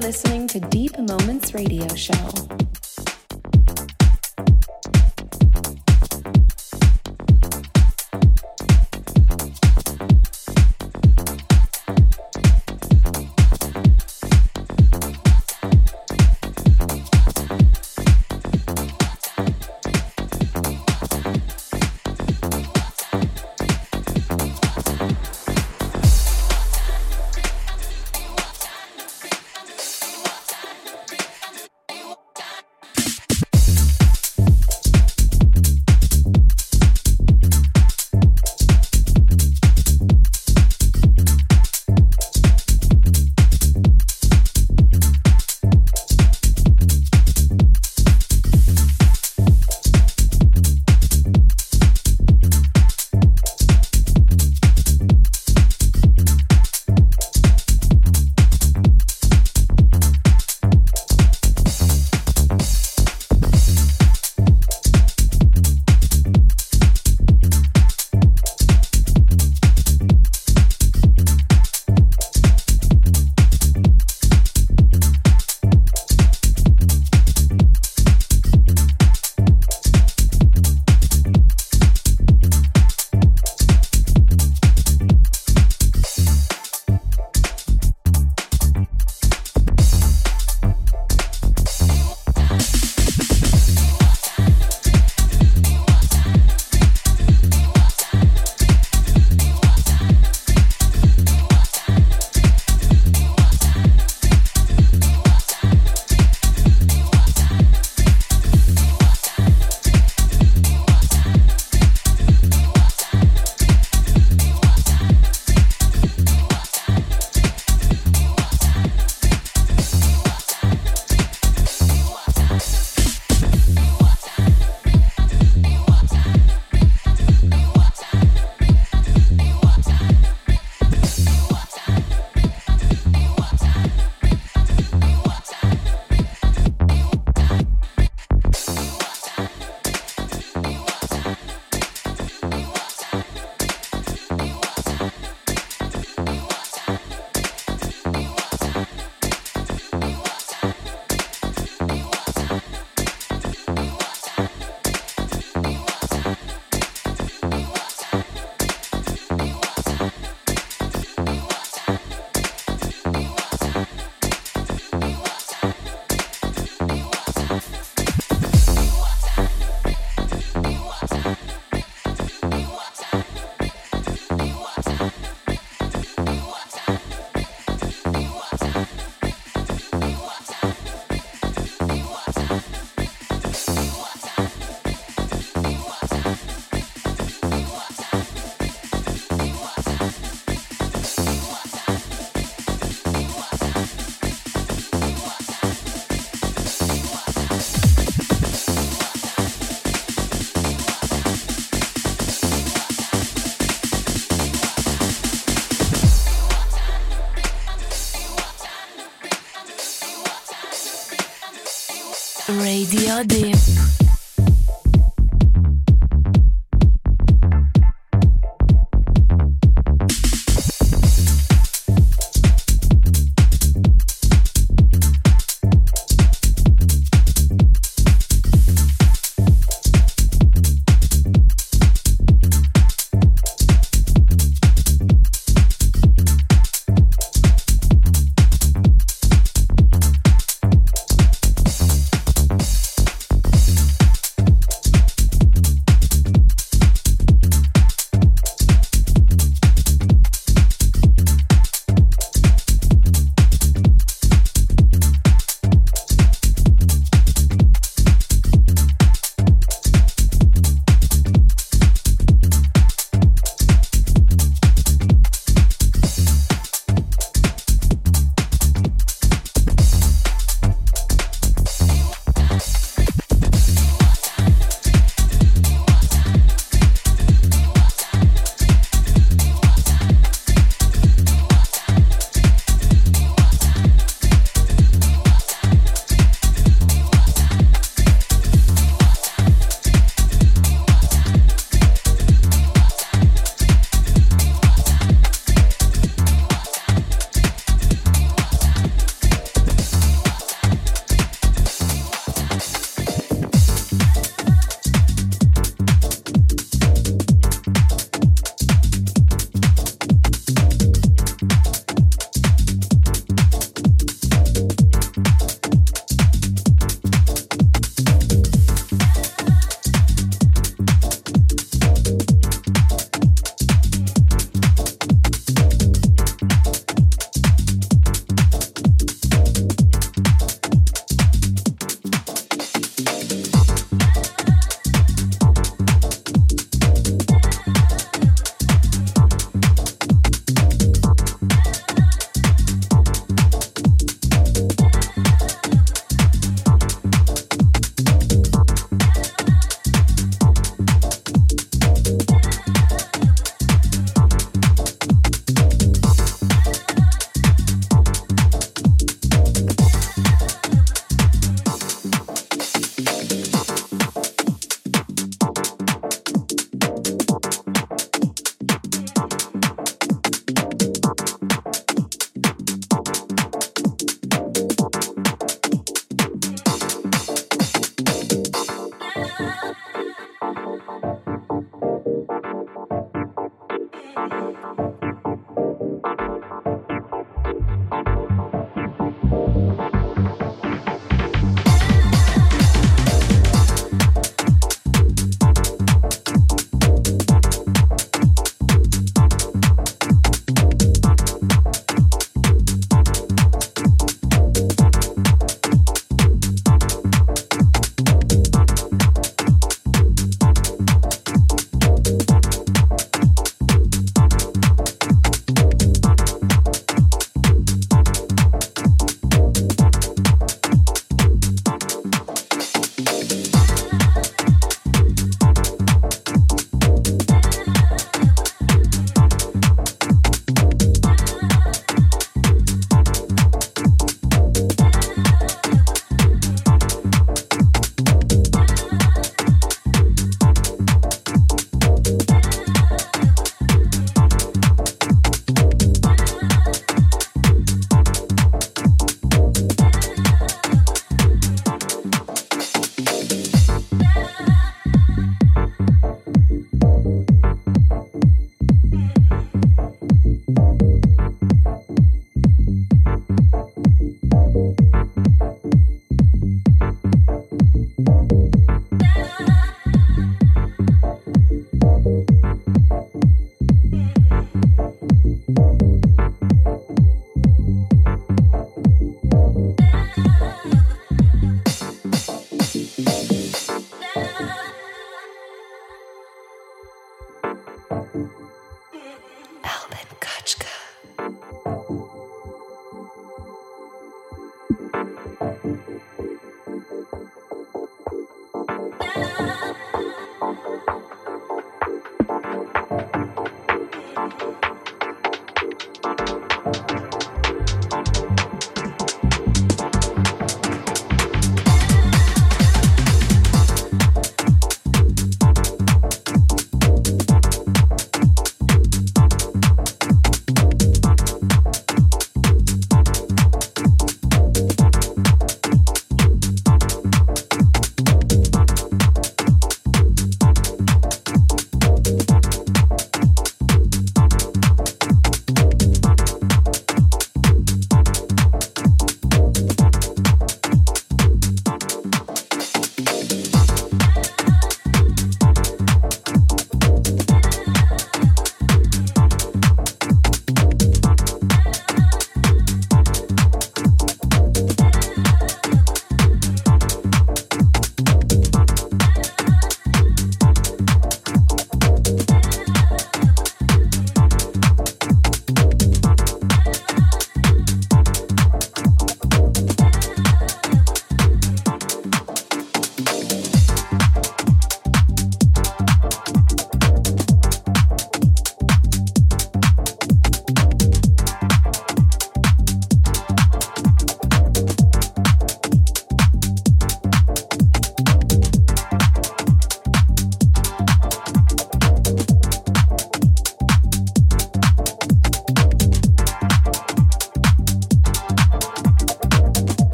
Listening to Deep Moments Radio Show. Radio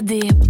Deep.